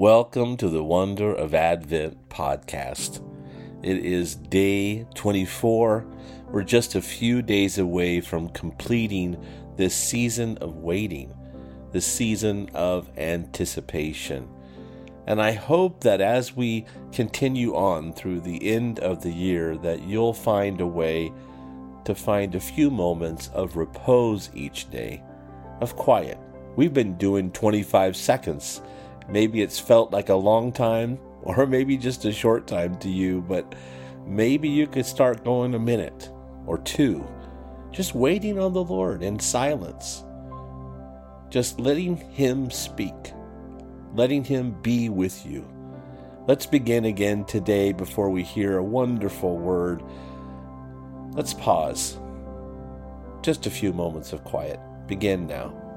Welcome to the Wonder of Advent podcast. It is day 24. We're just a few days away from completing this season of waiting, this season of anticipation. And I hope that as we continue on through the end of the year that you'll find a way to find a few moments of repose each day, of quiet. We've been doing 25 seconds. Maybe it's felt like a long time, or maybe just a short time to you, but maybe you could start going a minute or two, just waiting on the Lord in silence, just letting Him speak, letting Him be with you. Let's begin again today before we hear a wonderful word. Let's pause. Just a few moments of quiet. Begin now.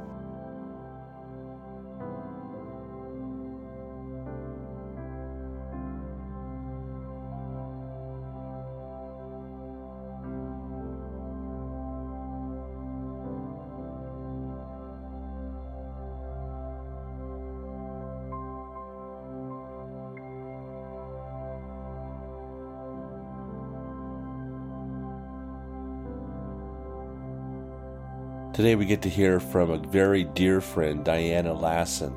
Today we get to hear from a very dear friend, Diana Lassen.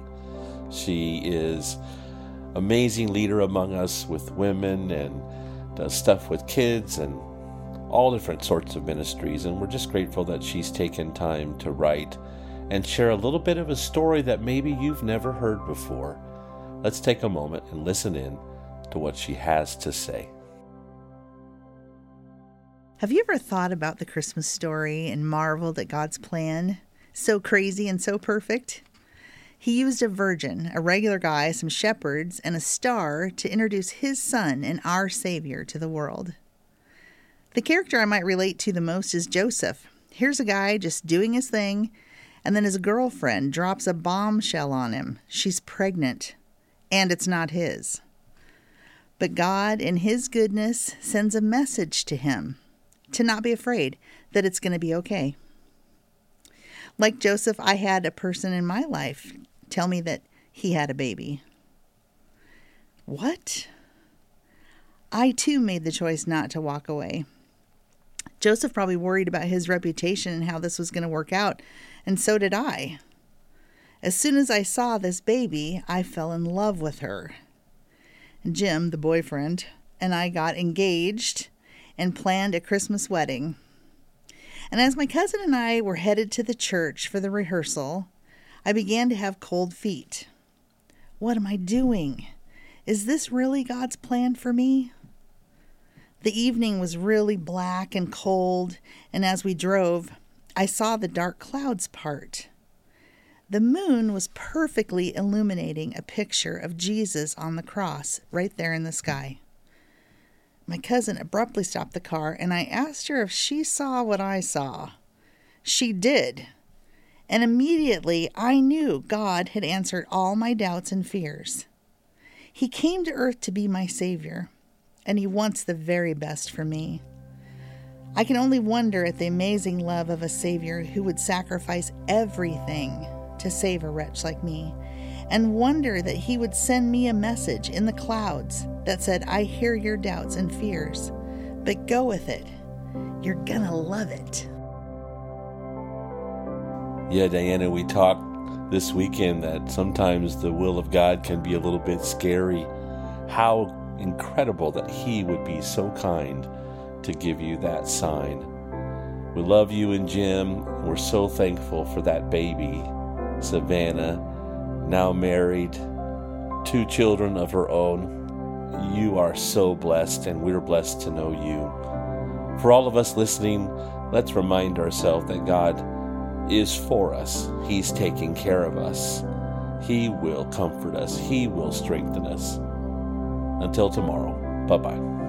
She is amazing leader among us with women and does stuff with kids and all different sorts of ministries and we're just grateful that she's taken time to write and share a little bit of a story that maybe you've never heard before. Let's take a moment and listen in to what she has to say. Have you ever thought about the Christmas story and marveled at God's plan? So crazy and so perfect? He used a virgin, a regular guy, some shepherds, and a star to introduce his son and our Savior to the world. The character I might relate to the most is Joseph. Here's a guy just doing his thing, and then his girlfriend drops a bombshell on him. She's pregnant, and it's not his. But God, in His goodness, sends a message to him to not be afraid that it's going to be okay. Like Joseph, I had a person in my life tell me that he had a baby. What? I too made the choice not to walk away. Joseph probably worried about his reputation and how this was going to work out, and so did I. As soon as I saw this baby, I fell in love with her. Jim, the boyfriend, and I got engaged and planned a Christmas wedding. And as my cousin and I were headed to the church for the rehearsal, I began to have cold feet. What am I doing? Is this really God's plan for me? The evening was really black and cold, and as we drove, I saw the dark clouds part. The moon was perfectly illuminating a picture of Jesus on the cross right there in the sky. My cousin abruptly stopped the car, and I asked her if she saw what I saw. She did. And immediately I knew God had answered all my doubts and fears. He came to earth to be my Savior, and He wants the very best for me. I can only wonder at the amazing love of a Savior who would sacrifice everything to save a wretch like me and wonder that He would send me a message in the clouds that said, I hear your doubts and fears, but go with it. You're gonna love it. Yeah, Diana, we talked this weekend that sometimes the will of God can be a little bit scary. How incredible that He would be so kind to give you that sign. We love you and Jim. We're so thankful for that baby, Savannah now married, two children of her own. You are so blessed, and we're blessed to know you. For all of us listening, let's remind ourselves that God is for us. He's taking care of us. He will comfort us. He will strengthen us. Until tomorrow, bye bye.